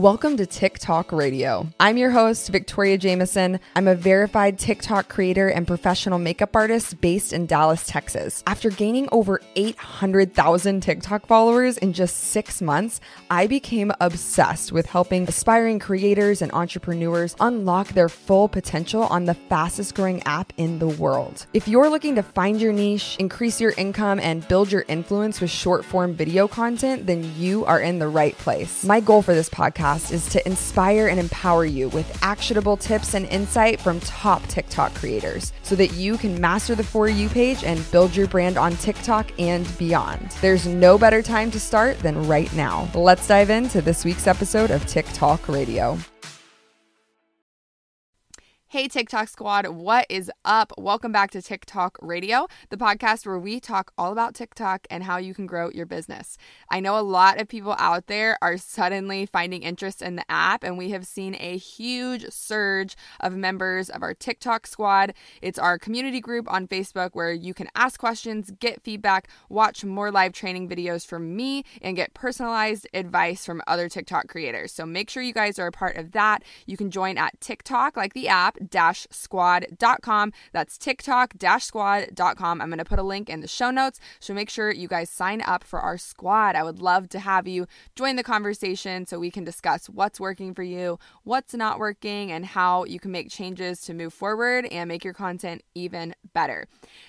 Welcome to TikTok Radio. I'm your host, Victoria Jameson. I'm a verified TikTok creator and professional makeup artist based in Dallas, Texas. After gaining over 800,000 TikTok followers in just six months, I became obsessed with helping aspiring creators and entrepreneurs unlock their full potential on the fastest growing app in the world. If you're looking to find your niche, increase your income, and build your influence with short form video content, then you are in the right place. My goal for this podcast is to inspire and empower you with actionable tips and insight from top TikTok creators so that you can master the For You page and build your brand on TikTok and beyond. There's no better time to start than right now. Let's dive into this week's episode of TikTok Radio. Hey, TikTok squad, what is up? Welcome back to TikTok Radio, the podcast where we talk all about TikTok and how you can grow your business. I know a lot of people out there are suddenly finding interest in the app, and we have seen a huge surge of members of our TikTok squad. It's our community group on Facebook where you can ask questions, get feedback, watch more live training videos from me, and get personalized advice from other TikTok creators. So make sure you guys are a part of that. You can join at TikTok, like the app squad.com. That's TikTok squad.com. I'm going to put a link in the show notes. So make sure you guys sign up for our squad. I would love to have you join the conversation so we can discuss what's working for you, what's not working, and how you can make changes to move forward and make your content even better.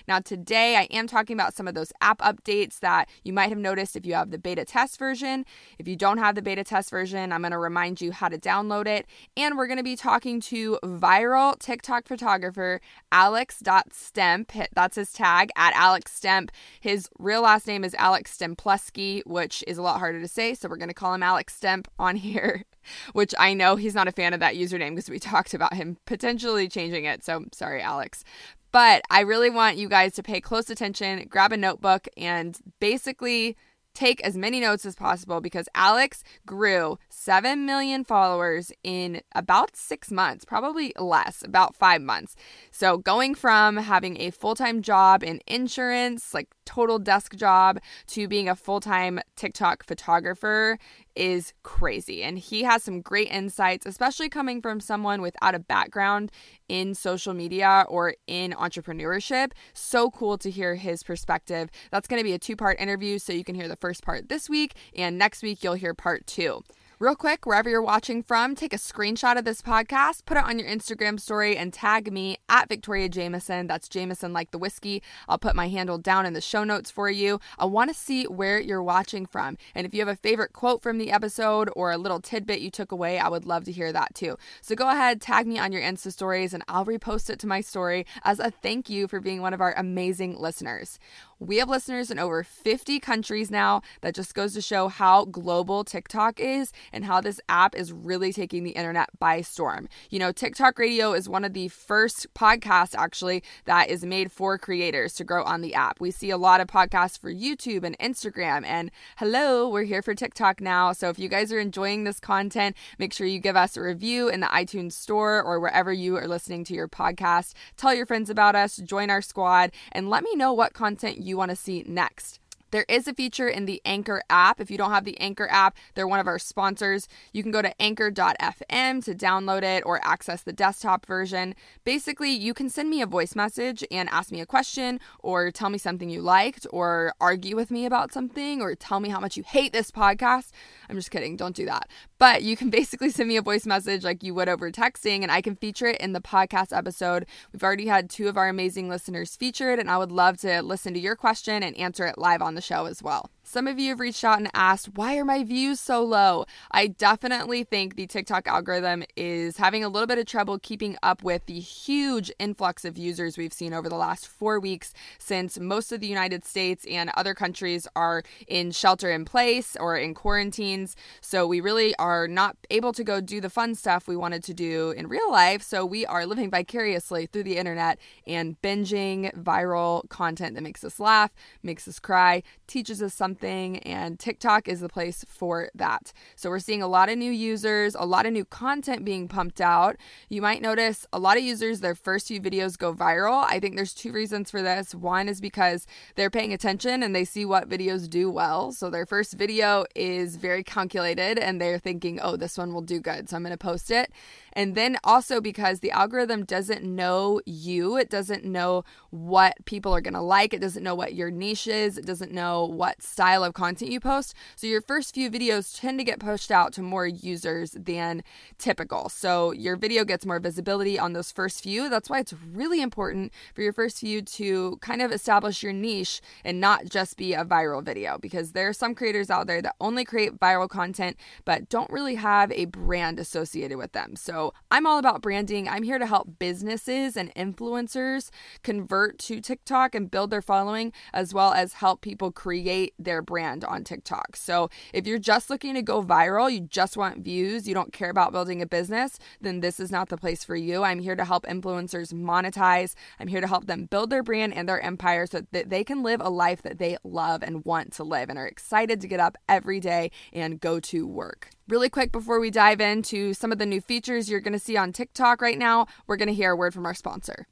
Now, today I am talking about some of those app updates that you might have noticed if you have the beta test version. If you don't have the beta test version, I'm going to remind you how to download it. And we're going to be talking to viral viral TikTok photographer Alex.stemp. That's his tag at Alex Stemp. His real last name is Alex Stemplewski, which is a lot harder to say, so we're going to call him Alex Stemp on here. Which I know he's not a fan of that username because we talked about him potentially changing it. So sorry, Alex. But I really want you guys to pay close attention, grab a notebook, and basically take as many notes as possible because Alex grew 7 million followers in about six months, probably less, about five months. So, going from having a full time job in insurance, like total desk job, to being a full time TikTok photographer is crazy. And he has some great insights, especially coming from someone without a background in social media or in entrepreneurship. So cool to hear his perspective. That's going to be a two part interview, so you can hear the first part this week, and next week you'll hear part two. Real quick, wherever you're watching from, take a screenshot of this podcast, put it on your Instagram story, and tag me at Victoria Jameson. That's Jameson like the whiskey. I'll put my handle down in the show notes for you. I want to see where you're watching from. And if you have a favorite quote from the episode or a little tidbit you took away, I would love to hear that too. So go ahead, tag me on your Insta stories, and I'll repost it to my story as a thank you for being one of our amazing listeners. We have listeners in over 50 countries now. That just goes to show how global TikTok is and how this app is really taking the internet by storm. You know, TikTok Radio is one of the first podcasts actually that is made for creators to grow on the app. We see a lot of podcasts for YouTube and Instagram. And hello, we're here for TikTok now. So if you guys are enjoying this content, make sure you give us a review in the iTunes store or wherever you are listening to your podcast. Tell your friends about us, join our squad, and let me know what content you you want to see next. There is a feature in the Anchor app. If you don't have the Anchor app, they're one of our sponsors. You can go to anchor.fm to download it or access the desktop version. Basically, you can send me a voice message and ask me a question or tell me something you liked or argue with me about something or tell me how much you hate this podcast. I'm just kidding, don't do that. But you can basically send me a voice message like you would over texting and I can feature it in the podcast episode. We've already had two of our amazing listeners featured and I would love to listen to your question and answer it live on the show as well. Some of you have reached out and asked, why are my views so low? I definitely think the TikTok algorithm is having a little bit of trouble keeping up with the huge influx of users we've seen over the last four weeks since most of the United States and other countries are in shelter in place or in quarantines. So we really are not able to go do the fun stuff we wanted to do in real life. So we are living vicariously through the internet and binging viral content that makes us laugh, makes us cry, teaches us something, and TikTok is the place for that. So we're seeing a lot of new users, a lot of new content being pumped out. You might notice a lot of users, their first few videos go viral. I think there's two reasons for this. One is because they're paying attention and they see what videos do well. So their first video is very calculated and they're thinking, oh, this one will do good. So I'm going to post it. And then also because the algorithm doesn't know you, it doesn't know what people are going to like, it doesn't know what your niche is, it doesn't know what style of content you post. So your first few videos tend to get pushed out to more users than typical. So your video gets more visibility on those first few. That's why it's really important for your first few to kind of establish your niche and not just be a viral video because there are some creators out there that only create viral content but don't really have a brand associated with them. So I'm all about branding. I'm here to help businesses and influencers convert to TikTok and build their following, as well as help people create their brand on TikTok. So if you're just looking to go viral, you just want views, you don't care about building a business, then this is not the place for you. I'm here to help influencers monetize. I'm here to help them build their brand and their empire so that they can live a life that they love and want to live and are excited to get up every day and go to work. Really quick before we dive into some of the new features you're going to see on TikTok right now, we're going to hear a word from our sponsor.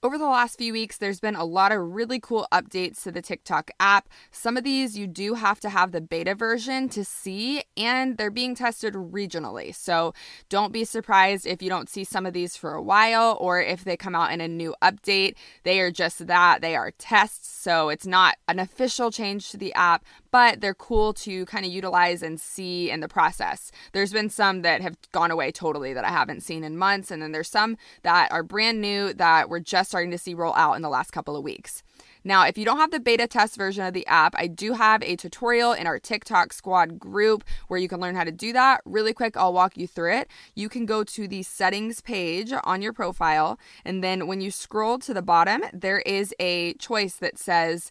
Over the last few weeks, there's been a lot of really cool updates to the TikTok app. Some of these you do have to have the beta version to see, and they're being tested regionally. So don't be surprised if you don't see some of these for a while or if they come out in a new update. They are just that, they are tests. So it's not an official change to the app, but they're cool to kind of utilize and see in the process. There's been some that have gone away totally that I haven't seen in months, and then there's some that are brand new that we're just starting to see roll out in the last couple of weeks. Now, if you don't have the beta test version of the app, I do have a tutorial in our TikTok squad group where you can learn how to do that. Really quick, I'll walk you through it. You can go to the settings page on your profile, and then when you scroll to the bottom, there is a choice that says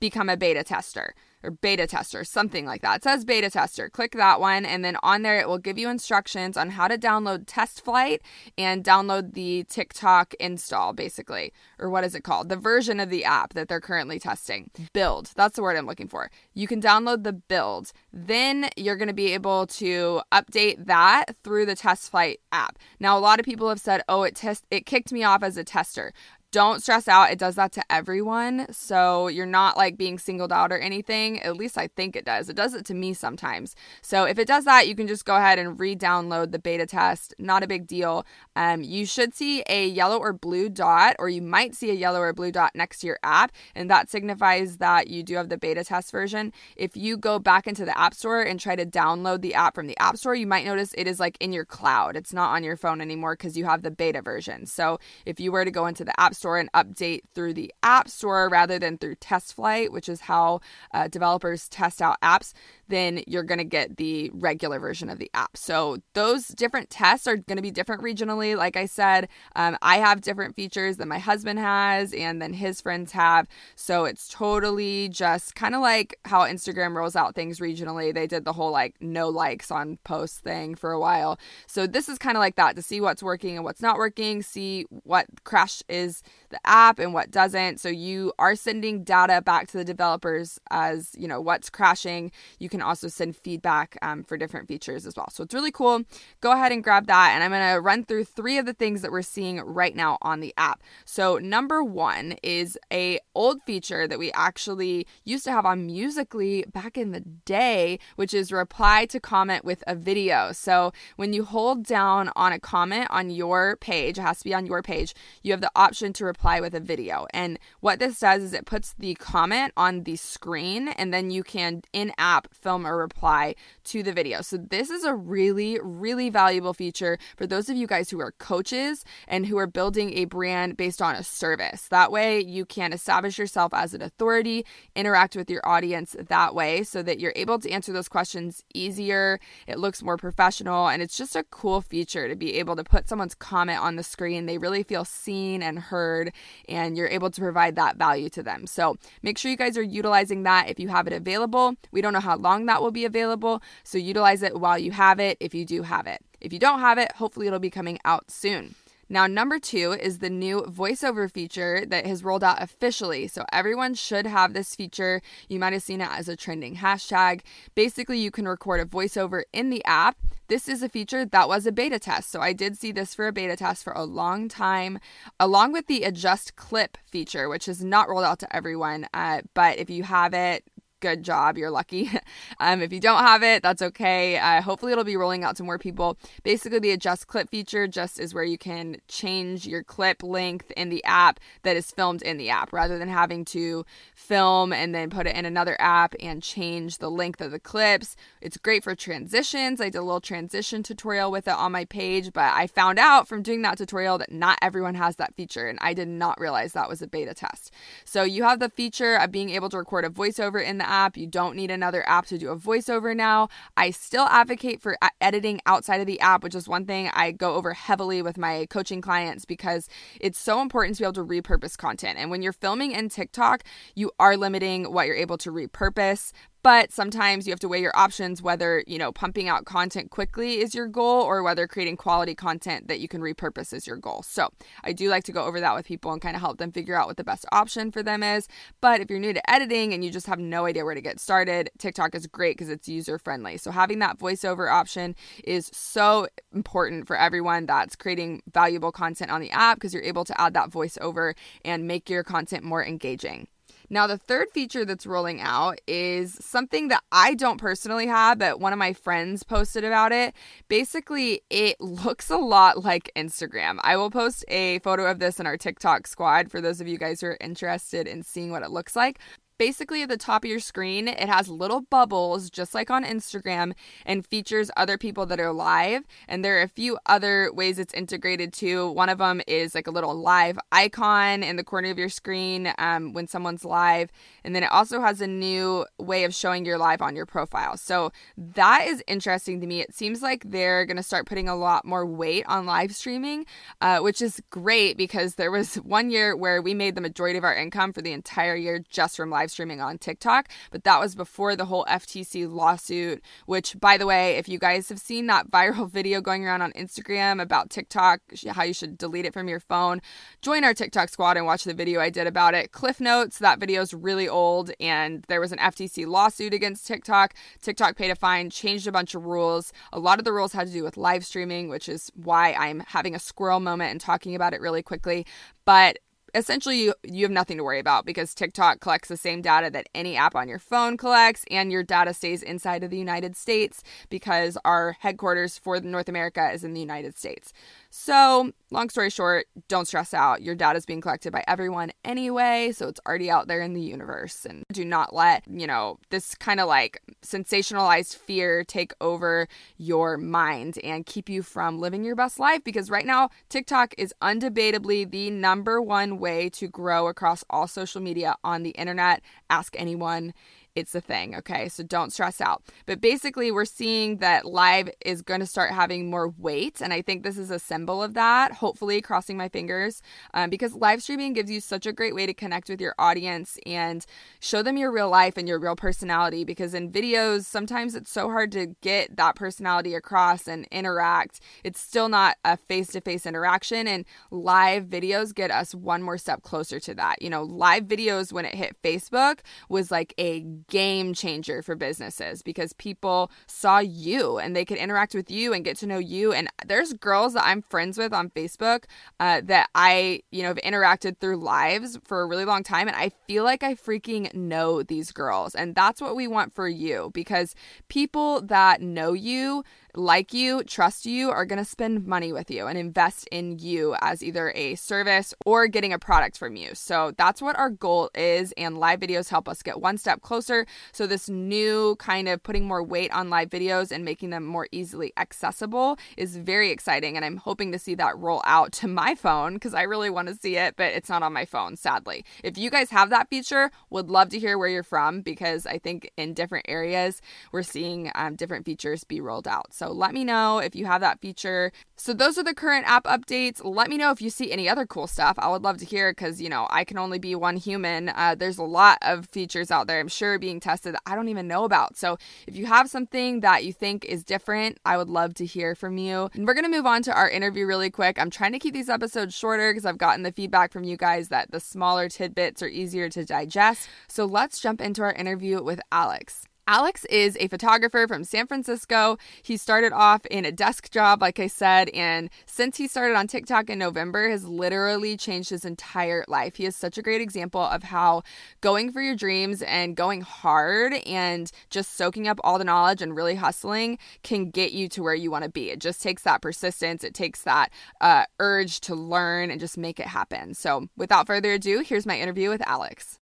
become a beta tester or beta tester, something like that. It says beta tester. Click that one, and then on there it will give you instructions on how to download Test Flight and download the TikTok install, basically. Or what is it called? The version of the app that they're currently testing. Build. That's the word I'm looking for. You can download the build. Then you're going to be able to update that through the Test Flight app. Now, a lot of people have said, oh, it test it kicked me off as a tester don't stress out. It does that to everyone. So you're not like being singled out or anything. At least I think it does. It does it to me sometimes. So if it does that, you can just go ahead and re download the beta test. Not a big deal. Um, you should see a yellow or blue dot, or you might see a yellow or blue dot next to your app. And that signifies that you do have the beta test version. If you go back into the App Store and try to download the app from the App Store, you might notice it is like in your cloud. It's not on your phone anymore because you have the beta version. So if you were to go into the App Store, Store and update through the App Store rather than through Test Flight, which is how uh, developers test out apps, then you're going to get the regular version of the app. So those different tests are going to be different regionally. Like I said, um, I have different features than my husband has and then his friends have. So it's totally just kind of like how Instagram rolls out things regionally. They did the whole like no likes on posts thing for a while. So this is kind of like that to see what's working and what's not working, see what crash is the app and what doesn't. So you are sending data back to the developers as, you know, what's crashing. You can can also send feedback um, for different features as well. So it's really cool. Go ahead and grab that. And I'm going to run through three of the things that we're seeing right now on the app. So number one is a old feature that we actually used to have on Musical.ly back in the day, which is reply to comment with a video. So when you hold down on a comment on your page, it has to be on your page, you have the option to reply with a video. And what this does is it puts the comment on the screen and then you can in app film a reply to the video. So, this is a really, really valuable feature for those of you guys who are coaches and who are building a brand based on a service. That way, you can establish yourself as an authority, interact with your audience that way so that you're able to answer those questions easier. It looks more professional, and it's just a cool feature to be able to put someone's comment on the screen. They really feel seen and heard, and you're able to provide that value to them. So, make sure you guys are utilizing that if you have it available. We don't know how long long that will be available. So utilize it while you have it if you do have it. If you don't have it, hopefully it'll be coming out soon. Now, number two is the new voiceover feature that has rolled out officially. So, everyone should have this feature. You might have seen it as a trending hashtag. Basically, you can record a voiceover in the app. This is a feature that was a beta test. So, I did see this for a beta test for a long time, along with the adjust clip feature, which is not rolled out to everyone. Uh, but if you have it, good job. You're lucky. um, if you don't have it, that's okay. Uh, hopefully, it'll be rolling out to more people. Basically, the adjust clip feature just is where you can change your clip length in the app that is filmed in the app rather than having to film and then put it in another app and change the length of the clips. It's great for transitions. I did a little transition tutorial with it on my page, but I found out from doing that tutorial that not everyone has that feature, and I did not realize that was a beta test. So, you have the feature of being able to record a voiceover in the app. You don't need another app to do a voiceover now. I still advocate for uh, editing outside of the app, which is one thing I go over heavily with my coaching clients because it's so important to be able to repurpose content. And when you're filming in TikTok, you are limiting what you're able to repurpose but sometimes you have to weigh your options whether, you know, pumping out content quickly is your goal or whether creating quality content that you can repurpose is your goal. So, I do like to go over that with people and kind of help them figure out what the best option for them is. But if you're new to editing and you just have no idea where to get started, TikTok is great because it's user friendly. So, having that voiceover option is so important for everyone that's creating valuable content on the app because you're able to add that voiceover and make your content more engaging. Now, the third feature that's rolling out is something that I don't personally have, but one of my friends posted about it. Basically, it looks a lot like Instagram. I will post a photo of this in our TikTok squad for those of you guys who are interested in seeing what it looks like. Basically, at the top of your screen, it has little bubbles, just like on Instagram, and features other people that are live. And there are a few other ways it's integrated too. One of them is like a little live icon in the corner of your screen um, when someone's live. And then it also has a new way of showing your live on your profile. So that is interesting to me. It seems like they're going to start putting a lot more weight on live streaming, uh, which is great because there was one year where we made the majority of our income for the entire year just from live live streaming on TikTok, but that was before the whole FTC lawsuit, which, by the way, if you guys have seen that viral video going around on Instagram about TikTok, how you should delete it from your phone, join our TikTok squad and watch the video I did about it. Cliff notes that video is really old and there was an FTC lawsuit against TikTok. TikTok paid a fine, changed a bunch of rules. A lot of the rules had to do with live streaming, which is why I'm having a squirrel moment and talking about it really quickly. But essentially you, you have nothing to worry about because TikTok collects the same data that any app on your phone collects and your data stays inside of the United States because our headquarters for North America is in the United States. So, long story short, don't stress out. Your data is being collected by everyone anyway, so it's already out there in the universe. And do not let, you know, this kind of like sensationalized fear take over your mind and keep you from living your best life because right now, TikTok is undebatably the number one way to grow across all social media on the internet. Ask anyone it's a thing, okay? So don't stress out. But basically, we're seeing that live is going to start having more weight. And I think this is a symbol of that, hopefully, crossing my fingers, um, because live streaming gives you such a great way to connect with your audience and show them your real life and your real personality. Because in videos, sometimes it's so hard to get that personality across and interact. It's still not a face to face interaction. And live videos get us one more step closer to that. You know, live videos when it hit Facebook was like a game changer for businesses because people saw you and they could interact with you and get to know you. And there's girls that I'm friends with on Facebook uh, that I, you know, have interacted through lives for a really long time. And I feel like I freaking know these girls. And that's what we want for you because people that know you, like you, trust you, are going to spend money with you and invest in you as either a service or getting a product from you. So that's what our goal is. And live videos help us get one step closer. So, this new kind of putting more weight on live videos and making them more easily accessible is very exciting. And I'm hoping to see that roll out to my phone because I really want to see it, but it's not on my phone, sadly. If you guys have that feature, would love to hear where you're from because I think in different areas we're seeing um, different features be rolled out. So, So let me know if you have that feature. So those are the current app updates. Let me know if you see any other cool stuff. I would love to hear because, you know, I can only be one human. Uh, there's a lot of features out there, I'm sure, being tested that I don't even know about. So if you have something that you think is different, I would love to hear from you. And we're going to move on to our interview really quick. I'm trying to keep these episodes shorter because I've gotten the feedback from you guys that the smaller tidbits are easier to digest. So let's jump into our interview with Alex. Alex is a photographer from San Francisco. He started off in a desk job, like I said, and since he started on TikTok in November, has literally changed his entire life. He is such a great example of how going for your dreams and going hard and just soaking up all the knowledge and really hustling can get you to where you want to be. It just takes that persistence, it takes that uh, urge to learn and just make it happen. So, without further ado, here's my interview with Alex.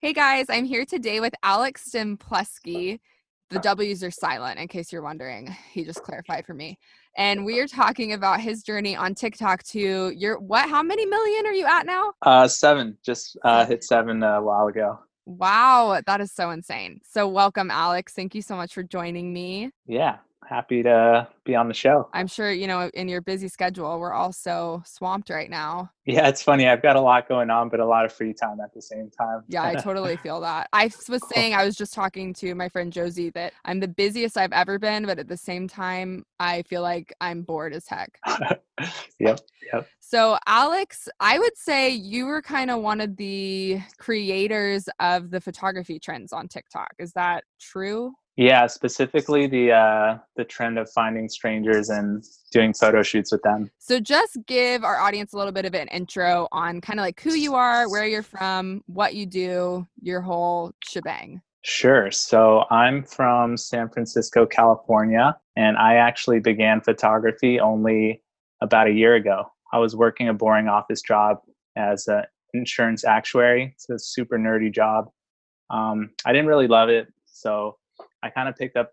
Hey guys, I'm here today with Alex Stemplewski. The W's are silent, in case you're wondering. He just clarified for me. And we are talking about his journey on TikTok to your what? How many million are you at now? Uh, seven. Just uh, hit seven a while ago. Wow, that is so insane. So, welcome, Alex. Thank you so much for joining me. Yeah, happy to be on the show. I'm sure, you know, in your busy schedule, we're all so swamped right now. Yeah, it's funny. I've got a lot going on, but a lot of free time at the same time. yeah, I totally feel that. I was saying, I was just talking to my friend Josie that I'm the busiest I've ever been, but at the same time, I feel like I'm bored as heck. yep, yep. So, Alex, I would say you were kind of one of the creators of the photography trends on TikTok. Is that true? Yeah, specifically the uh, the trend of finding strangers and doing photo shoots with them. So just give our audience a little bit of an intro on kind of like who you are, where you're from, what you do, your whole shebang. Sure. So I'm from San Francisco, California, and I actually began photography only about a year ago. I was working a boring office job as an insurance actuary. It's a super nerdy job. Um, I didn't really love it, so I kind of picked up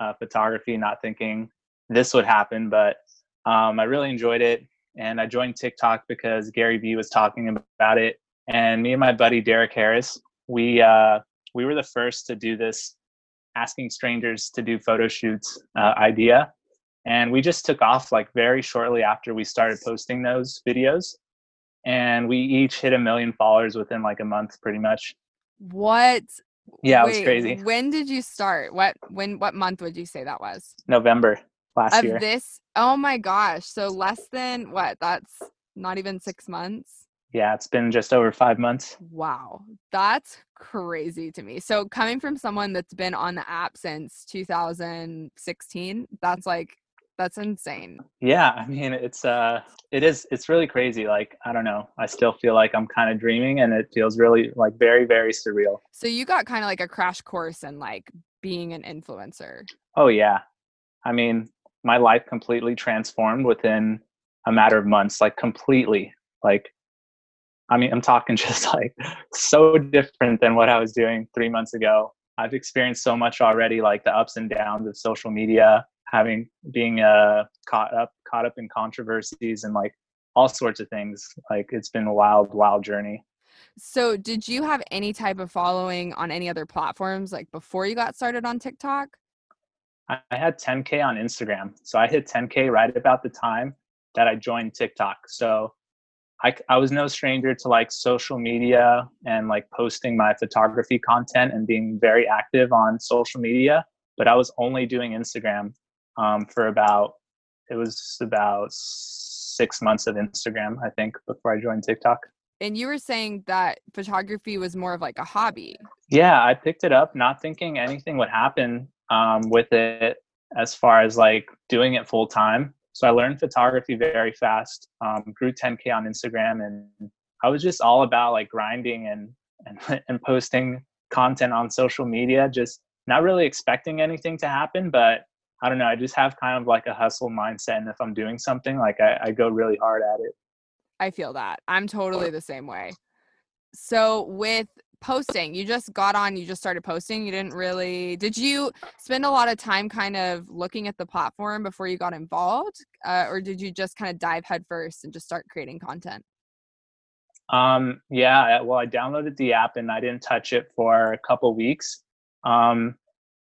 uh, photography, not thinking this would happen, but um, I really enjoyed it. And I joined TikTok because Gary Vee was talking about it. And me and my buddy Derek Harris, we uh, we were the first to do this asking strangers to do photo shoots uh, idea. And we just took off like very shortly after we started posting those videos. And we each hit a million followers within like a month, pretty much. What? Yeah, Wait, it was crazy. When did you start? What when what month would you say that was? November last of year. This oh my gosh. So less than what? That's not even six months. Yeah, it's been just over five months. Wow. That's crazy to me. So coming from someone that's been on the app since 2016, that's like that's insane. Yeah, I mean it's uh it is it's really crazy. Like, I don't know. I still feel like I'm kind of dreaming and it feels really like very, very surreal. So you got kind of like a crash course in like being an influencer. Oh yeah. I mean, my life completely transformed within a matter of months, like completely. Like I mean, I'm talking just like so different than what I was doing three months ago. I've experienced so much already, like the ups and downs of social media, having being uh, caught up caught up in controversies and like all sorts of things. Like it's been a wild, wild journey. So, did you have any type of following on any other platforms like before you got started on TikTok? I had 10K on Instagram. So, I hit 10K right about the time that I joined TikTok. So, I, I was no stranger to like social media and like posting my photography content and being very active on social media, but I was only doing Instagram um, for about it was about six months of Instagram, I think, before I joined TikTok. And you were saying that photography was more of like a hobby. Yeah, I picked it up not thinking anything would happen um, with it as far as like doing it full time. So I learned photography very fast, um, grew 10K on Instagram, and I was just all about like grinding and, and, and posting content on social media, just not really expecting anything to happen, but I don't know. I just have kind of like a hustle mindset. And if I'm doing something, like I, I go really hard at it. I feel that. I'm totally the same way. So with posting, you just got on, you just started posting. You didn't really, did you spend a lot of time kind of looking at the platform before you got involved? Uh, or did you just kind of dive headfirst and just start creating content? Um, yeah, well, I downloaded the app and I didn't touch it for a couple weeks. Um,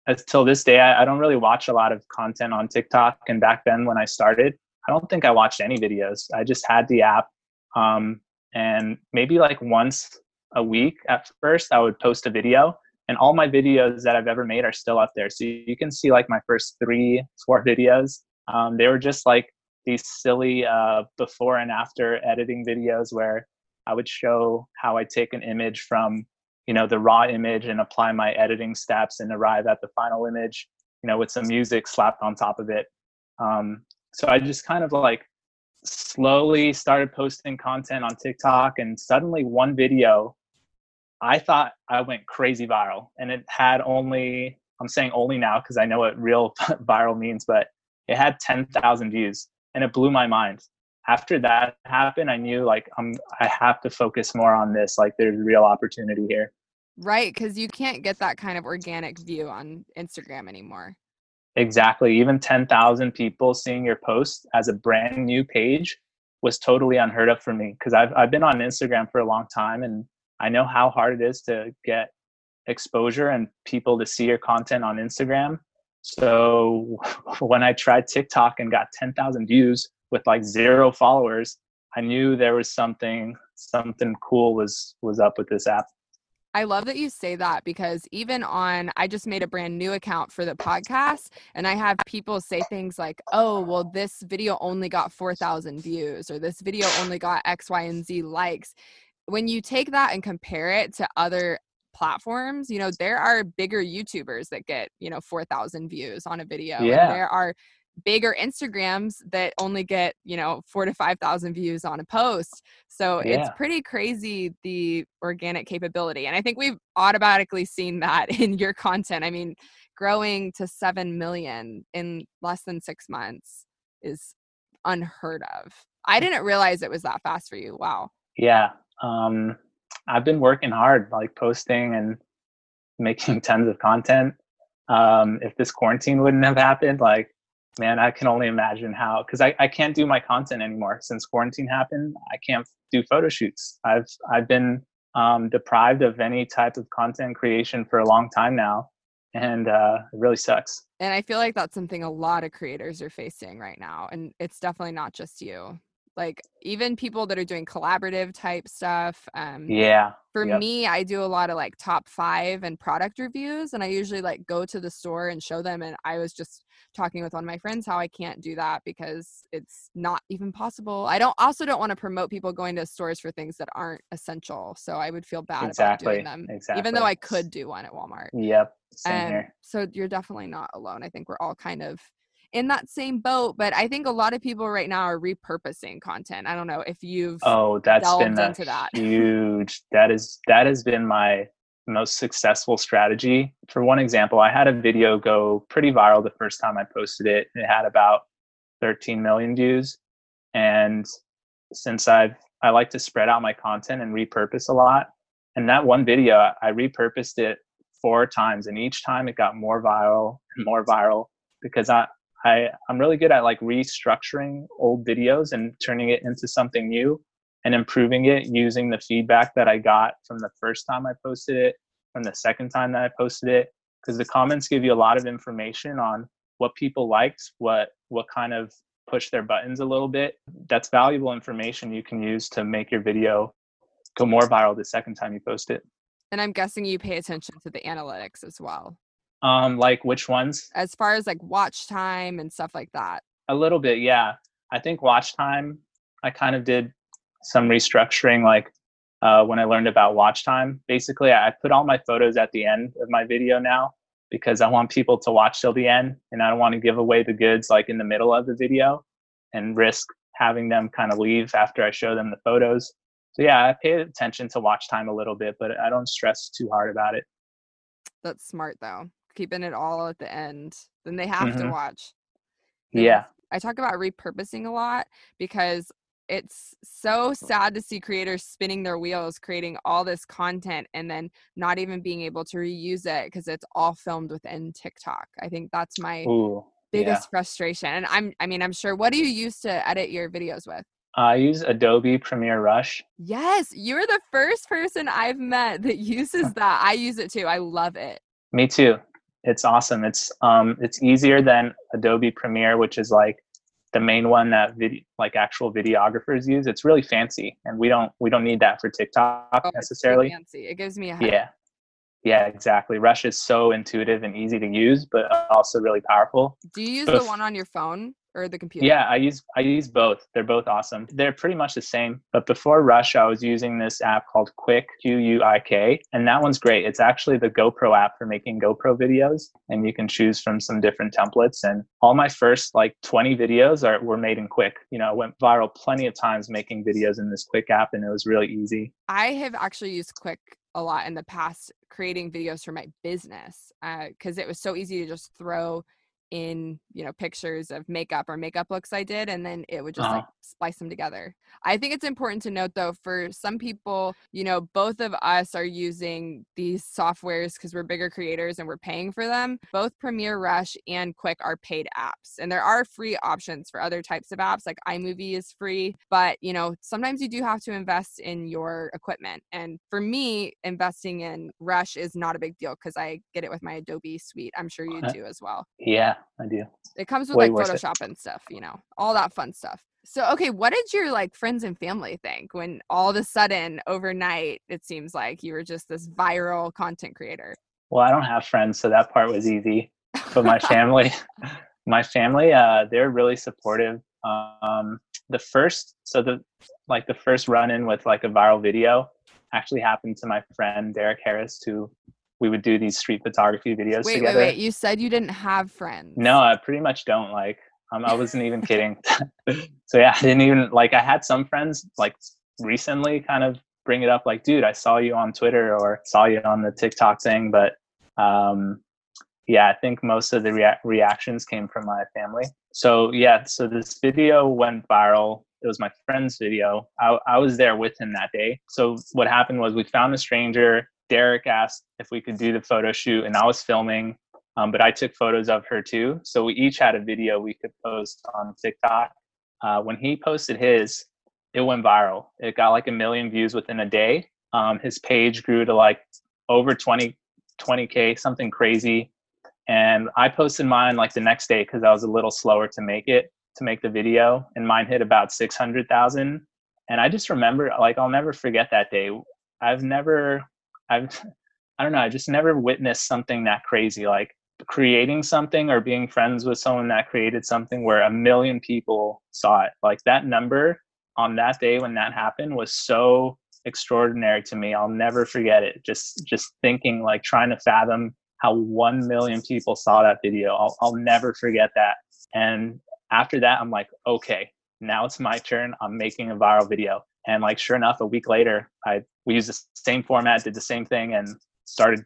until this day, I, I don't really watch a lot of content on TikTok. And back then, when I started, I don't think I watched any videos. I just had the app, um, and maybe like once a week at first, I would post a video. And all my videos that I've ever made are still up there. So you can see like my first three, four videos. Um, they were just like these silly uh, before and after editing videos where I would show how I take an image from you know the raw image and apply my editing steps and arrive at the final image you know with some music slapped on top of it um, so i just kind of like slowly started posting content on tiktok and suddenly one video i thought i went crazy viral and it had only i'm saying only now because i know what real viral means but it had 10,000 views and it blew my mind after that happened, I knew like I'm I have to focus more on this. Like there's real opportunity here. Right, because you can't get that kind of organic view on Instagram anymore. Exactly. Even 10,000 people seeing your post as a brand new page was totally unheard of for me because I've, I've been on Instagram for a long time and I know how hard it is to get exposure and people to see your content on Instagram. So when I tried TikTok and got 10,000 views, with like zero followers, I knew there was something something cool was was up with this app. I love that you say that because even on, I just made a brand new account for the podcast and I have people say things like, oh, well, this video only got 4,000 views or this video only got X, Y, and Z likes. When you take that and compare it to other platforms, you know, there are bigger YouTubers that get, you know, 4,000 views on a video. Yeah. And there are bigger Instagrams that only get, you know, four to 5,000 views on a post. So yeah. it's pretty crazy the organic capability. And I think we've automatically seen that in your content. I mean, growing to 7 million in less than six months is unheard of. I didn't realize it was that fast for you. Wow. Yeah. Um, I've been working hard, like posting and making tons of content. Um, if this quarantine wouldn't have happened, like man, I can only imagine how because I, I can't do my content anymore since quarantine happened. I can't do photo shoots. I've I've been um, deprived of any type of content creation for a long time now, and uh, it really sucks. And I feel like that's something a lot of creators are facing right now, and it's definitely not just you like even people that are doing collaborative type stuff um yeah for yep. me i do a lot of like top five and product reviews and i usually like go to the store and show them and i was just talking with one of my friends how i can't do that because it's not even possible i don't also don't want to promote people going to stores for things that aren't essential so i would feel bad exactly. about doing them exactly. even though i could do one at walmart yep Same um, here. so you're definitely not alone i think we're all kind of in that same boat but i think a lot of people right now are repurposing content i don't know if you've oh that's been into that. huge that is that has been my most successful strategy. For one example i had a video go pretty viral the first time i posted it it had about 13 million views and since i've i like to spread out my content and repurpose a lot and that one video i repurposed it four times and each time it got more viral and more viral because i I, I'm really good at like restructuring old videos and turning it into something new and improving it using the feedback that I got from the first time I posted it, from the second time that I posted it. Because the comments give you a lot of information on what people liked, what what kind of push their buttons a little bit. That's valuable information you can use to make your video go more viral the second time you post it. And I'm guessing you pay attention to the analytics as well. Um, like which ones? As far as like watch time and stuff like that. A little bit, yeah. I think watch time. I kind of did some restructuring, like uh, when I learned about watch time. Basically, I put all my photos at the end of my video now because I want people to watch till the end, and I don't want to give away the goods like in the middle of the video and risk having them kind of leave after I show them the photos. So yeah, I pay attention to watch time a little bit, but I don't stress too hard about it. That's smart though keeping it all at the end, then they have mm-hmm. to watch. yeah. I talk about repurposing a lot because it's so sad to see creators spinning their wheels creating all this content and then not even being able to reuse it because it's all filmed within TikTok. I think that's my Ooh, biggest yeah. frustration. And I'm I mean, I'm sure what do you use to edit your videos with? I use Adobe Premiere Rush. Yes, you're the first person I've met that uses that. I use it too. I love it. Me too. It's awesome. It's um it's easier than Adobe Premiere, which is like the main one that video like actual videographers use. It's really fancy, and we don't we don't need that for TikTok oh, necessarily. fancy. It gives me a yeah. Yeah, exactly. Rush is so intuitive and easy to use, but also really powerful. Do you use so the one on your phone? or the computer? Yeah, I use I use both. They're both awesome. They're pretty much the same. But before Rush, I was using this app called Quik Q U I K, and that one's great. It's actually the GoPro app for making GoPro videos, and you can choose from some different templates. And all my first like 20 videos are were made in Quik. You know, I went viral plenty of times making videos in this Quik app, and it was really easy. I have actually used Quik a lot in the past creating videos for my business because uh, it was so easy to just throw in you know pictures of makeup or makeup looks I did and then it would just uh-huh. like splice them together. I think it's important to note though for some people, you know, both of us are using these softwares cuz we're bigger creators and we're paying for them. Both Premiere Rush and Quik are paid apps and there are free options for other types of apps like iMovie is free, but you know, sometimes you do have to invest in your equipment. And for me, investing in Rush is not a big deal cuz I get it with my Adobe suite. I'm sure you do as well. Yeah, I do. It comes with Way like Photoshop it. and stuff, you know, all that fun stuff. So, okay, what did your like friends and family think when all of a sudden overnight it seems like you were just this viral content creator? Well, I don't have friends, so that part was easy. But my family, my family, uh, they're really supportive. Um, the first, so the like the first run in with like a viral video actually happened to my friend Derek Harris, who we would do these street photography videos wait, together. Wait, wait, you said you didn't have friends. No, I pretty much don't. Like, um, I wasn't even kidding. so yeah, I didn't even like. I had some friends like recently kind of bring it up, like, dude, I saw you on Twitter or saw you on the TikTok thing, but um, yeah, I think most of the rea- reactions came from my family. So yeah, so this video went viral. It was my friend's video. I, I was there with him that day. So what happened was we found a stranger Derek asked if we could do the photo shoot, and I was filming, um, but I took photos of her too. So we each had a video we could post on TikTok. Uh, when he posted his, it went viral. It got like a million views within a day. Um, his page grew to like over 20, 20K, something crazy. And I posted mine like the next day because I was a little slower to make it, to make the video. And mine hit about 600,000. And I just remember, like, I'll never forget that day. I've never I've I don't know, I just never witnessed something that crazy like creating something or being friends with someone that created something where a million people saw it. Like that number on that day when that happened was so extraordinary to me. I'll never forget it. Just just thinking like trying to fathom how 1 million people saw that video. I'll I'll never forget that. And after that I'm like, okay, now it's my turn. I'm making a viral video. And like sure enough, a week later, I we used the same format, did the same thing, and started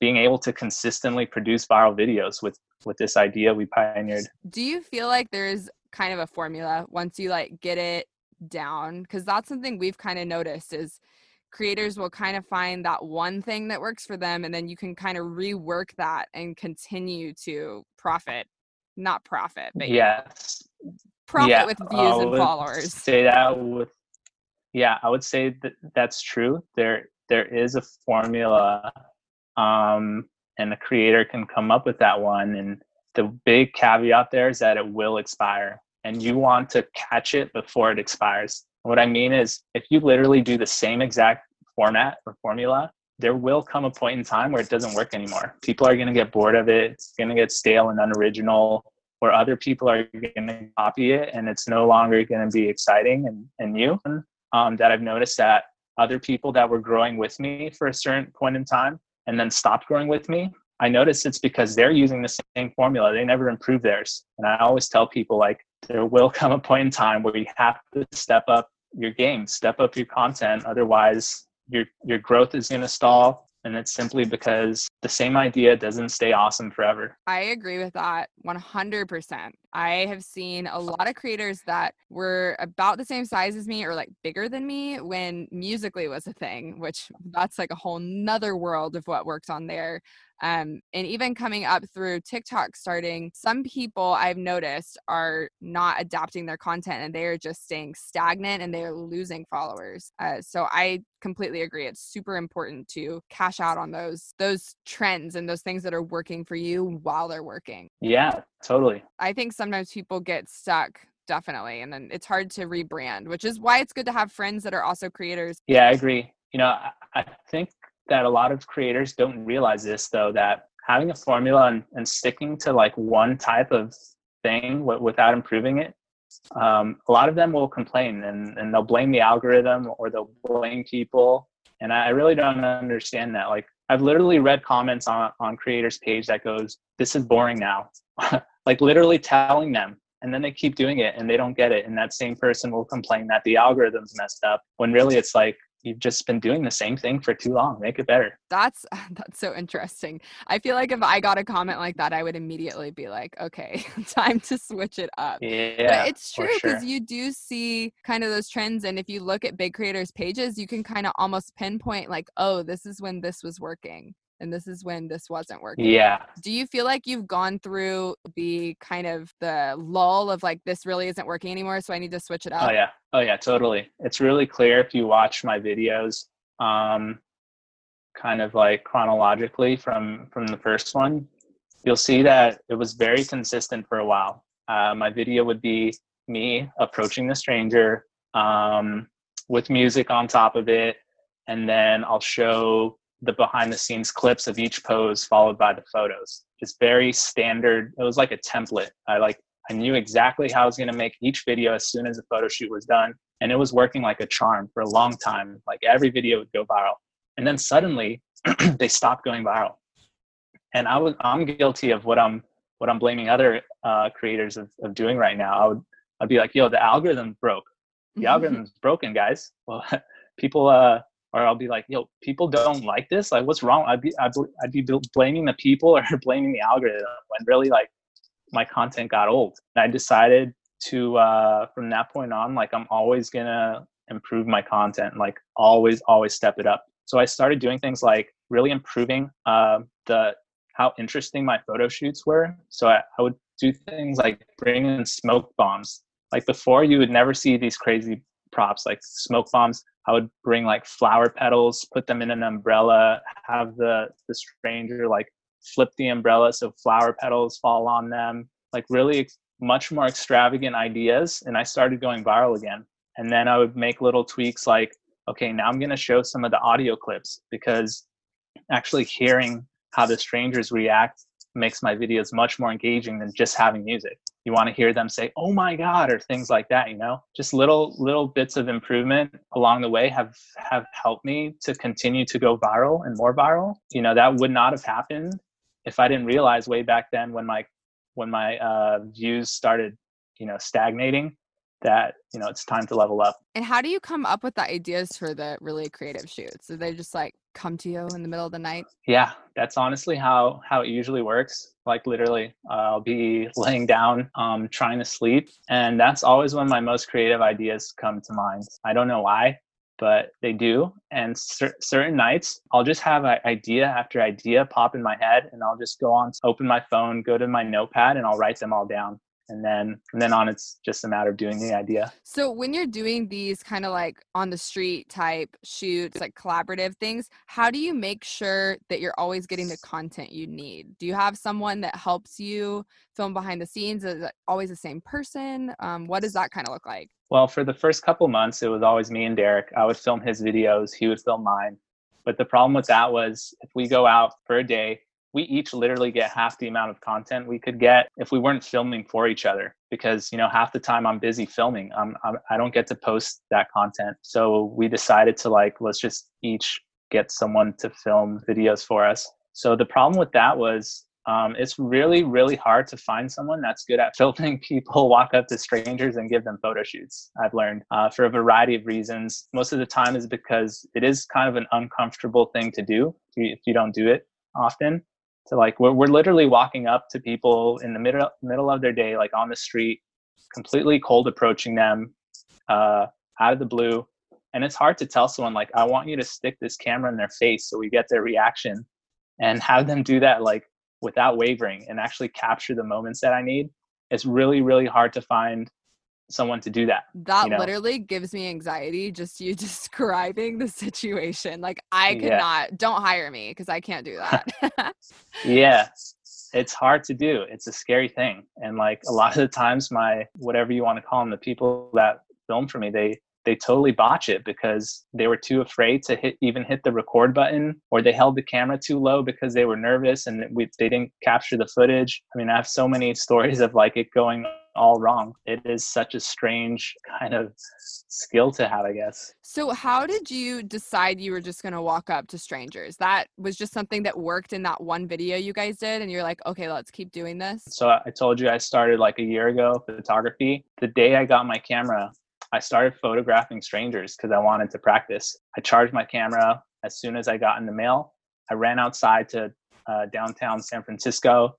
being able to consistently produce viral videos with with this idea we pioneered. Do you feel like there's kind of a formula once you like get it down? Because that's something we've kind of noticed is creators will kind of find that one thing that works for them and then you can kind of rework that and continue to profit not profit but yes profit yeah, with views and followers say that with yeah, I would say that that's true. There there is a formula, um, and the creator can come up with that one. And the big caveat there is that it will expire, and you want to catch it before it expires. What I mean is, if you literally do the same exact format or formula, there will come a point in time where it doesn't work anymore. People are going to get bored of it. It's going to get stale and unoriginal, or other people are going to copy it and it's no longer going to be exciting and, and new um, that I've noticed that other people that were growing with me for a certain point in time and then stopped growing with me, I notice it's because they're using the same formula. They never improve theirs. And I always tell people like there will come a point in time where you have to step up your game, step up your content. Otherwise, your your growth is going to stall and it's simply because the same idea doesn't stay awesome forever. I agree with that 100%. I have seen a lot of creators that were about the same size as me or like bigger than me when Musical.ly was a thing, which that's like a whole nother world of what works on there. Um, and even coming up through TikTok starting, some people I've noticed are not adapting their content and they are just staying stagnant and they are losing followers. Uh, so I completely agree. It's super important to cash out on those those trends and those things that are working for you while they're working. Yeah, totally. I think sometimes people get stuck definitely and then it's hard to rebrand which is why it's good to have friends that are also creators yeah i agree you know I think that a lot of creators don't realize this though that having a formula and, and sticking to like one type of thing w- without improving it um, a lot of them will complain and, and they'll blame the algorithm or they'll blame people. And i really don't understand that. Like i've literally read comments on on creators page that goes this is boring now. Like literally telling them and then they keep doing it and they don't get it. And that same person will complain that the algorithm's messed up when really it's like you've just been doing the same thing for too long make it better. That's that's so interesting. I feel like if i got a comment like that i would immediately be like okay time to switch it up. Yeah but it's true because sure. you do see kind of those trends and if you look at big creators pages you can kind of almost pinpoint like oh this is when this was working and this is when this wasn't working. Yeah. Do you feel like you've gone through the kind of the lull of like this really isn't working anymore, so I need to switch it up? Oh yeah. Oh yeah, totally. It's really clear if you watch my videos um kind of like chronologically from from the first one, you'll see that it was very consistent for a while. Uh, my video would be me approaching the stranger um, with music on top of it, and then I'll show the behind the scenes clips of each pose followed by the photos. Just very standard. It was like a template. I like I knew exactly how I was going to make each video as soon as the photo shoot was done, and it was working like a charm for a long time. Like every video would go viral, and then suddenly they stopped going viral. And I was I'm guilty of what I'm what I'm blaming other uh, creators of, of doing right now. I would I'd be like, yo, the algorithm broke. The algorithm's broken, guys. Well, people uh or I'll be like, yo, people don't like this. Like, what's wrong? I'd be, I'd, I'd be blaming the people or blaming the algorithm when really like my content got old. And I decided to, uh, from that point on, like, I'm always gonna improve my content, like, always, always step it up. So I started doing things like really improving uh, the how interesting my photo shoots were. So I, I would do things like bring in smoke bombs. Like before, you would never see these crazy props like smoke bombs I would bring like flower petals, put them in an umbrella, have the the stranger like flip the umbrella so flower petals fall on them. Like really much more extravagant ideas and I started going viral again. And then I would make little tweaks like okay, now I'm going to show some of the audio clips because actually hearing how the strangers react makes my videos much more engaging than just having music you want to hear them say oh my god or things like that you know? Just little little bits of improvement along the way have have helped me to continue to go viral and more viral. You know that would not have happened if i didn't realize way back then when my when my uh, views started you know stagnating that you know it's time to level up. And how do you come up with the ideas for the really creative shoots? Do they just like come to you in the middle of the night? Yeah that's honestly how how it usually works. Like literally uh, i'll be laying down um, trying to sleep and that's always when my most creative ideas come to mind. I don't know why but they do and cer- certain nights i'll just have an idea after idea pop in my head and i'll just go on open my phone go to my notepad and i'll write them all down and then and then on it's just a matter of doing the idea. So when you're doing these kind of like on the street type shoots like collaborative things how do you make sure that you're always getting the content you need? Do you have someone that helps you film behind the scenes? Is it always the same person? Um, what does that kind of look like? Well for the first couple months it was always me and derek. I would film his videos he would film mine. But the problem with that was if we go out for a day we each literally get half the amount of content we could get if we weren't filming for each other because you know half the time i'm busy filming. I'm, I'm i don't get to post that content. So we decided to like let's just each get someone to film videos for us. So the problem with that was um, it's really really hard to find someone that's good at filming people walk up to strangers and give them photo shoots i've learned uh, for a variety of reasons. Most of the time is because it is kind of an uncomfortable thing to do if you don't do it often to like we're, we're literally walking up to people in the middle middle of their day like on the street completely cold approaching them uh, out of the blue and it's hard to tell someone like i want you to stick this camera in their face so we get their reaction and have them do that like without wavering and actually capture the moments that I need. It's really, really hard to find someone to do that. That you know? literally gives me anxiety just you describing the situation. Like I could yeah. not don't hire me because I can't do that. yeah. It's hard to do. It's a scary thing. And like a lot of the times my whatever you want to call them, the people that film for me, they they totally botch it because they were too afraid to hit even hit the record button or they held the camera too low because they were nervous and we, they didn't capture the footage. I mean i have so many stories of like it going all wrong. It is such a strange kind of skill to have i guess. So how did you decide you were just going to walk up to strangers? That was just something that worked in that one video you guys did and you're like okay let's keep doing this. So i told you i started like a year ago photography. The day i got my camera I started photographing strangers because I wanted to practice. I charged my camera as soon as I got in the mail. I ran outside to uh, downtown San Francisco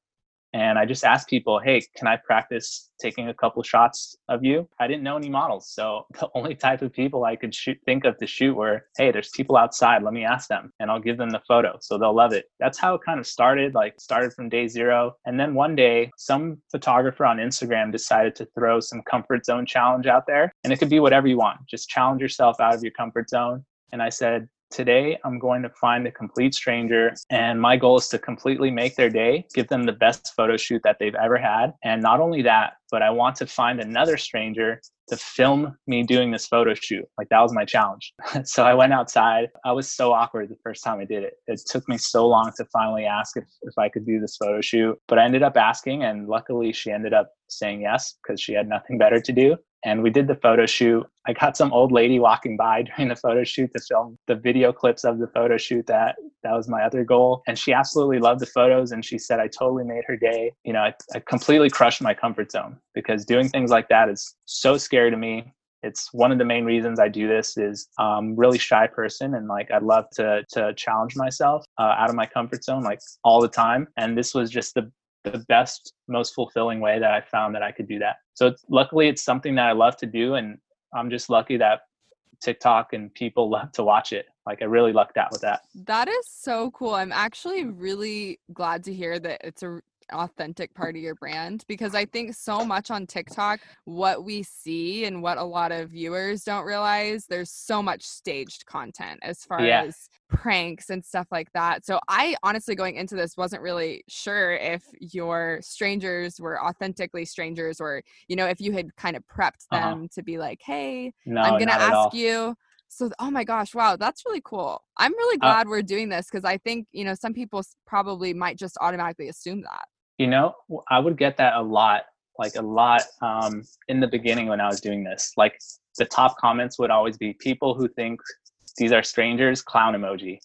and I just asked people, "Hey, can I practice taking a couple shots of you?" I didn't know any models, so the only type of people I could shoot, think of to shoot were, "Hey, there's people outside. Let me ask them, and I'll give them the photo, so they'll love it." That's how it kind of started. Like started from day zero, and then one day, some photographer on Instagram decided to throw some comfort zone challenge out there, and it could be whatever you want. Just challenge yourself out of your comfort zone. And I said, Today, I'm going to find a complete stranger, and my goal is to completely make their day, give them the best photo shoot that they've ever had. And not only that, but I want to find another stranger to film me doing this photo shoot. Like that was my challenge. so I went outside. I was so awkward the first time I did it. It took me so long to finally ask if, if I could do this photo shoot. But I ended up asking, and luckily she ended up saying yes because she had nothing better to do and we did the photo shoot. I got some old lady walking by during the photo shoot to film the video clips of the photo shoot. That that was my other goal, and she absolutely loved the photos. And she said I totally made her day. You know, I, I completely crushed my comfort zone because doing things like that is so scary to me. It's one of the main reasons I do this. Is um, really shy person, and like I love to to challenge myself uh, out of my comfort zone like all the time. And this was just the the best, most fulfilling way that I found that I could do that. So it's, luckily, it's something that I love to do, and I'm just lucky that TikTok and people love to watch it. Like I really lucked out with that. That is so cool. I'm actually really glad to hear that it's a authentic part of your brand because I think so much on TikTok, what we see and what a lot of viewers don't realize, there's so much staged content as far yeah. as pranks and stuff like that. So I honestly going into this wasn't really sure if your strangers were authentically strangers or, you know, if you had kind of prepped uh-huh. them uh-huh. to be like, hey, no, I'm going to ask you so oh my gosh wow that's really cool i'm really uh glad uh, we're doing this because i think you know some people probably might just automatically assume that you know, I would get that a lot, like a lot um, in the beginning when I was doing this. Like the top comments would always be people who think these are strangers, clown emoji.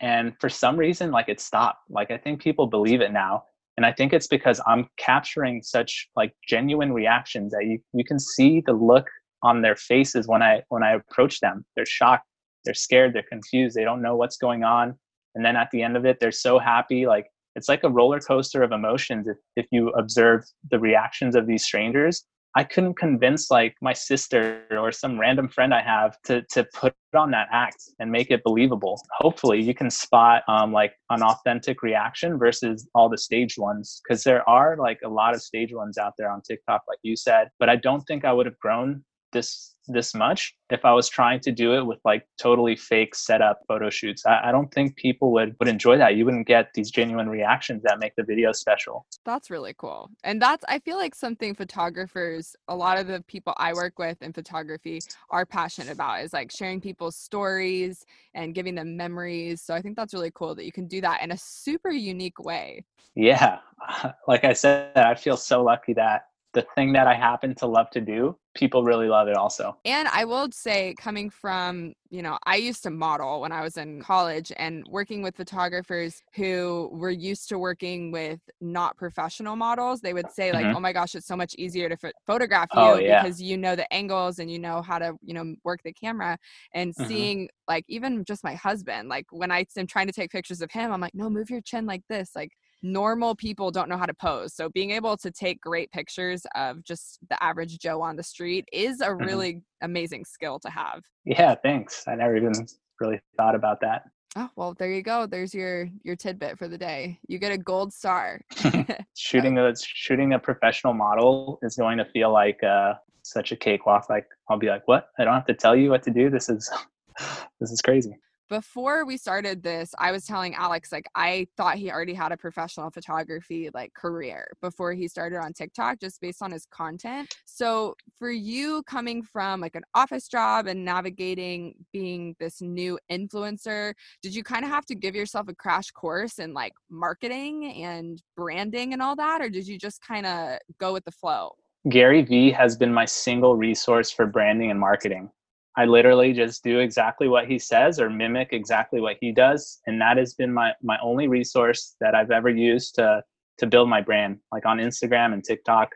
And for some reason, like it stopped. Like I think people believe it now. And I think it's because I'm capturing such like genuine reactions that you, you can see the look on their faces when I when I approach them. They're shocked, they're scared, they're confused, they don't know what's going on. And then at the end of it, they're so happy. Like it's like a roller coaster of emotions. If, if you observe the reactions of these strangers i couldn't convince like my sister or some random friend i have to to put on that act and make it believable. Hopefully you can spot um, like an authentic reaction versus all the staged ones because there are like a lot of stage ones out there on tiktok like you said but i don't think i would have grown this this much if I was trying to do it with like totally fake setup photo shoots. I, I, don't think people would would enjoy that. You wouldn't get these genuine reactions that make the video special. That's really cool. And that's I feel like something photographers, a lot of the people I work with in photography are passionate about is like sharing people's stories and giving them memories. So I think that's really cool that you can do that in a super unique way. Yeah. Like I said, I feel so lucky that the thing that I happen to love to do, people really love it also. And I will say, coming from, you know, I used to model when I was in college and working with photographers who were used to working with not professional models, they would say, like, mm-hmm. oh my gosh, it's so much easier to photograph you oh, yeah. because you know the angles and you know how to, you know, work the camera. And mm-hmm. seeing, like, even just my husband, like, when I am trying to take pictures of him, I'm like, no, move your chin like this. Like, normal people don't know how to pose. So being able to take great pictures of just the average Joe on the street is a mm-hmm. really mm-hmm. amazing skill to have. Yeah, thanks. I never even really thought about that. Oh, well, there you go. There's your your tidbit for the day. You get a gold star. shooting a shooting a professional model is going to feel like uh, such a cakewalk. Like I'll be like, "What? I don't have to tell you what to do. This is this is crazy." Before we started this, I was telling Alex like I thought he already had a professional photography like career before he started on TikTok just based on his content. So, for you coming from like an office job and navigating being this new influencer, did you kind of have to give yourself a crash course in like marketing and branding and all that or did you just kind of go with the flow? Gary Vee has been my single resource for branding and marketing. I literally just do exactly what he says or mimic exactly what he does. And that has been my, my only resource that I've ever used to, to build my brand, like on Instagram and TikTok.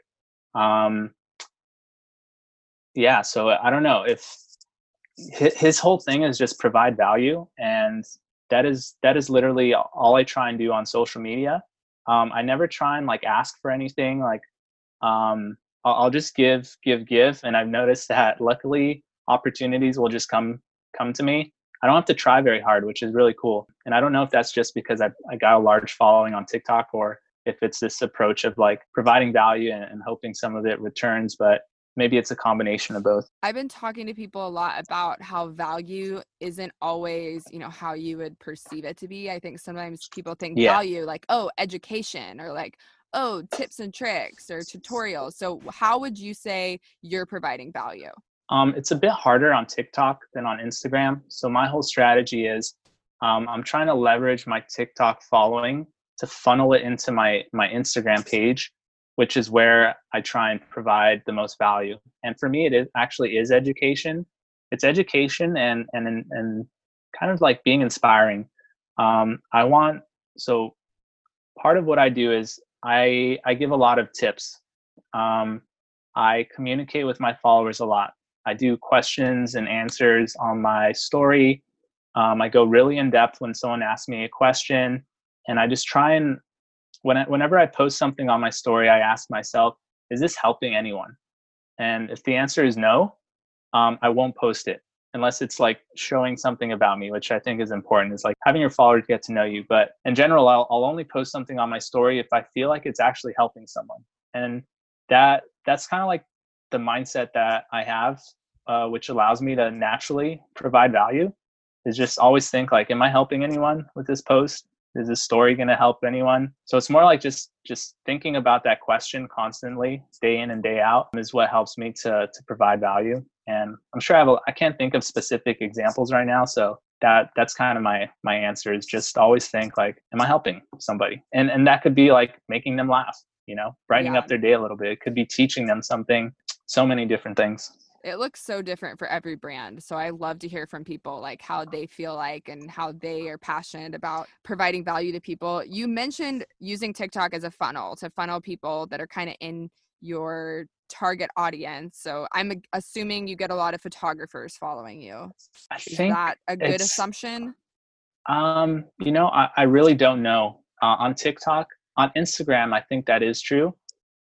Um, yeah, so I don't know if his whole thing is just provide value. And that is, that is literally all I try and do on social media. Um, I never try and like ask for anything like, um, I'll, I'll just give, give, give. And I've noticed that luckily opportunities will just come come to me. I don't have to try very hard, which is really cool. And I don't know if that's just because I, I got a large following on TikTok or if it's this approach of like providing value and, and hoping some of it returns, but maybe it's a combination of both. I've been talking to people a lot about how value isn't always, you know, how you would perceive it to be. I think sometimes people think yeah. value like, oh, education or like, oh, tips and tricks or tutorials. So how would you say you're providing value? Um, it's a bit harder on TikTok than on Instagram. So my whole strategy is um, I'm trying to leverage my TikTok following to funnel it into my my Instagram page, which is where I try and provide the most value. And for me, it is, actually is education. It's education and and and kind of like being inspiring. Um, I want so part of what I do is I I give a lot of tips. Um, I communicate with my followers a lot. I do questions and answers on my story. Um, I go really in depth when someone asks me a question, and I just try and when I, whenever I post something on my story, I ask myself, "Is this helping anyone?" And if the answer is no, um, I won't post it unless it's like showing something about me, which I think is important. Is like having your followers get to know you. But in general, I'll, I'll only post something on my story if I feel like it's actually helping someone, and that that's kind of like the mindset that I have, uh, which allows me to naturally provide value, is just always think like, am I helping anyone with this post? Is this story going to help anyone? So it's more like just just thinking about that question constantly, day in and day out, is what helps me to to provide value. And I'm sure I have a, I can't think of specific examples right now, so that that's kind of my my answer is just always think like, am I helping somebody? And and that could be like making them laugh, you know, brightening yeah. up their day a little bit. It could be teaching them something so many different things. It looks so different for every brand so i love to hear from people like how they feel like and how they are passionate about providing value to people. You mentioned using tiktok as a funnel to funnel people that are kind of in your target audience so i'm assuming you get a lot of photographers following you. I is that a good assumption? Um you know i, I really don't know. Uh, on tiktok on instagram i think that is true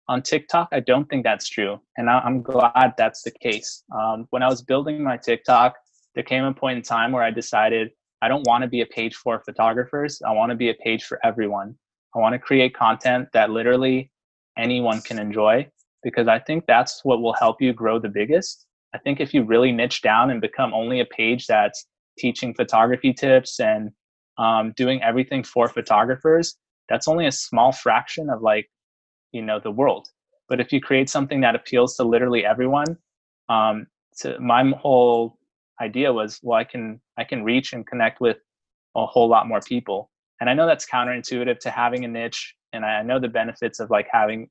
on TikTok, I don't think that's true. And I, am glad that's the case. Um, when I was building my TikTok, there came a point in time where I decided I don't want to be a page for photographers. I want to be a page for everyone. I want to create content that literally anyone can enjoy because I think that's what will help you grow the biggest. I think if you really niche down and become only a page that's teaching photography tips and um, doing everything for photographers, that's only a small fraction of like you know the world. But if you create something that appeals to literally everyone um, to my whole idea was well i can i can reach and connect with a whole lot more people. And i know that's counterintuitive to having a niche and i know the benefits of like having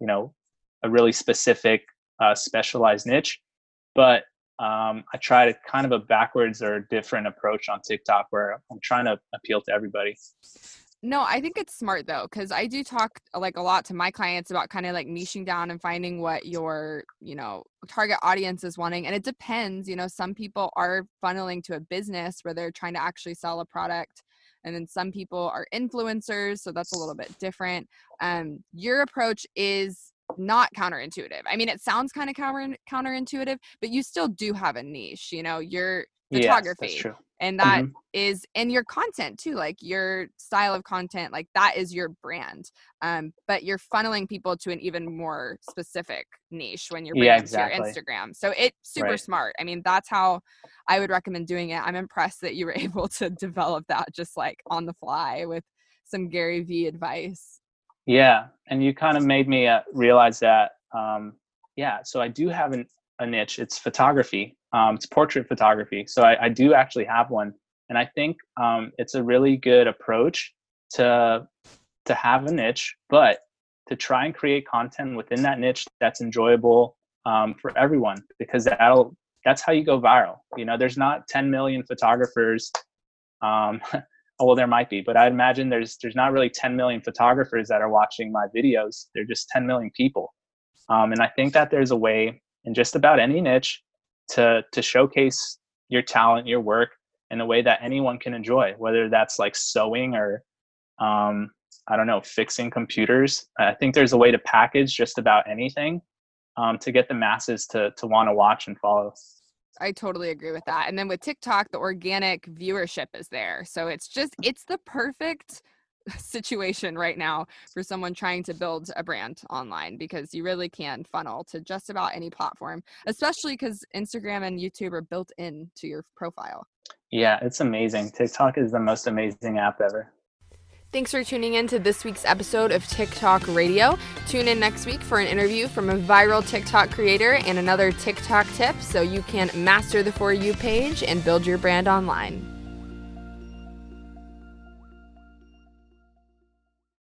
you know a really specific uh, specialized niche. But um, i try to kind of a backwards or different approach on tiktok where i'm trying to appeal to everybody no, I think it's smart though, because I do talk uh, like a lot to my clients about kind of like niching down and finding what your, you know, target audience is wanting. And it depends, you know, some people are funneling to a business where they're trying to actually sell a product. And then some people are influencers, so that's a little bit different. Um, your approach is not counterintuitive. I mean, it sounds kind of counter counterintuitive, but you still do have a niche. You know, your photography. Yes, and that mm-hmm. is in your content too like your style of content like that is your brand um but you're funneling people to an even more specific niche when you're bringing yeah, exactly. to your instagram so it's super right. smart i mean that's how i would recommend doing it i'm impressed that you were able to develop that just like on the fly with some gary vee advice yeah and you kind of made me uh, realize that um yeah so i do have an, a niche it's photography um, it's portrait photography. So I, I, do actually have one, and I think um, it's a really good approach to to have a niche, but to try and create content within that niche that's enjoyable um, for everyone, because that'll that's how you go viral. You know, there's not 10 million photographers. Um, well, there might be, but I imagine there's there's not really 10 million photographers that are watching my videos. They're just 10 million people, um, and I think that there's a way in just about any niche to to showcase your talent, your work in a way that anyone can enjoy, whether that's like sewing or um, I don't know, fixing computers. I think there's a way to package just about anything um, to get the masses to to want to watch and follow. I totally agree with that. And then with TikTok, the organic viewership is there. So it's just it's the perfect situation right now for someone trying to build a brand online because you really can funnel to just about any platform, especially because Instagram and YouTube are built into your profile. Yeah, it's amazing. TikTok is the most amazing app ever. Thanks for tuning in to this week's episode of TikTok Radio. Tune in next week for an interview from a viral TikTok creator and another TikTok tip so you can master the For You page and build your brand online.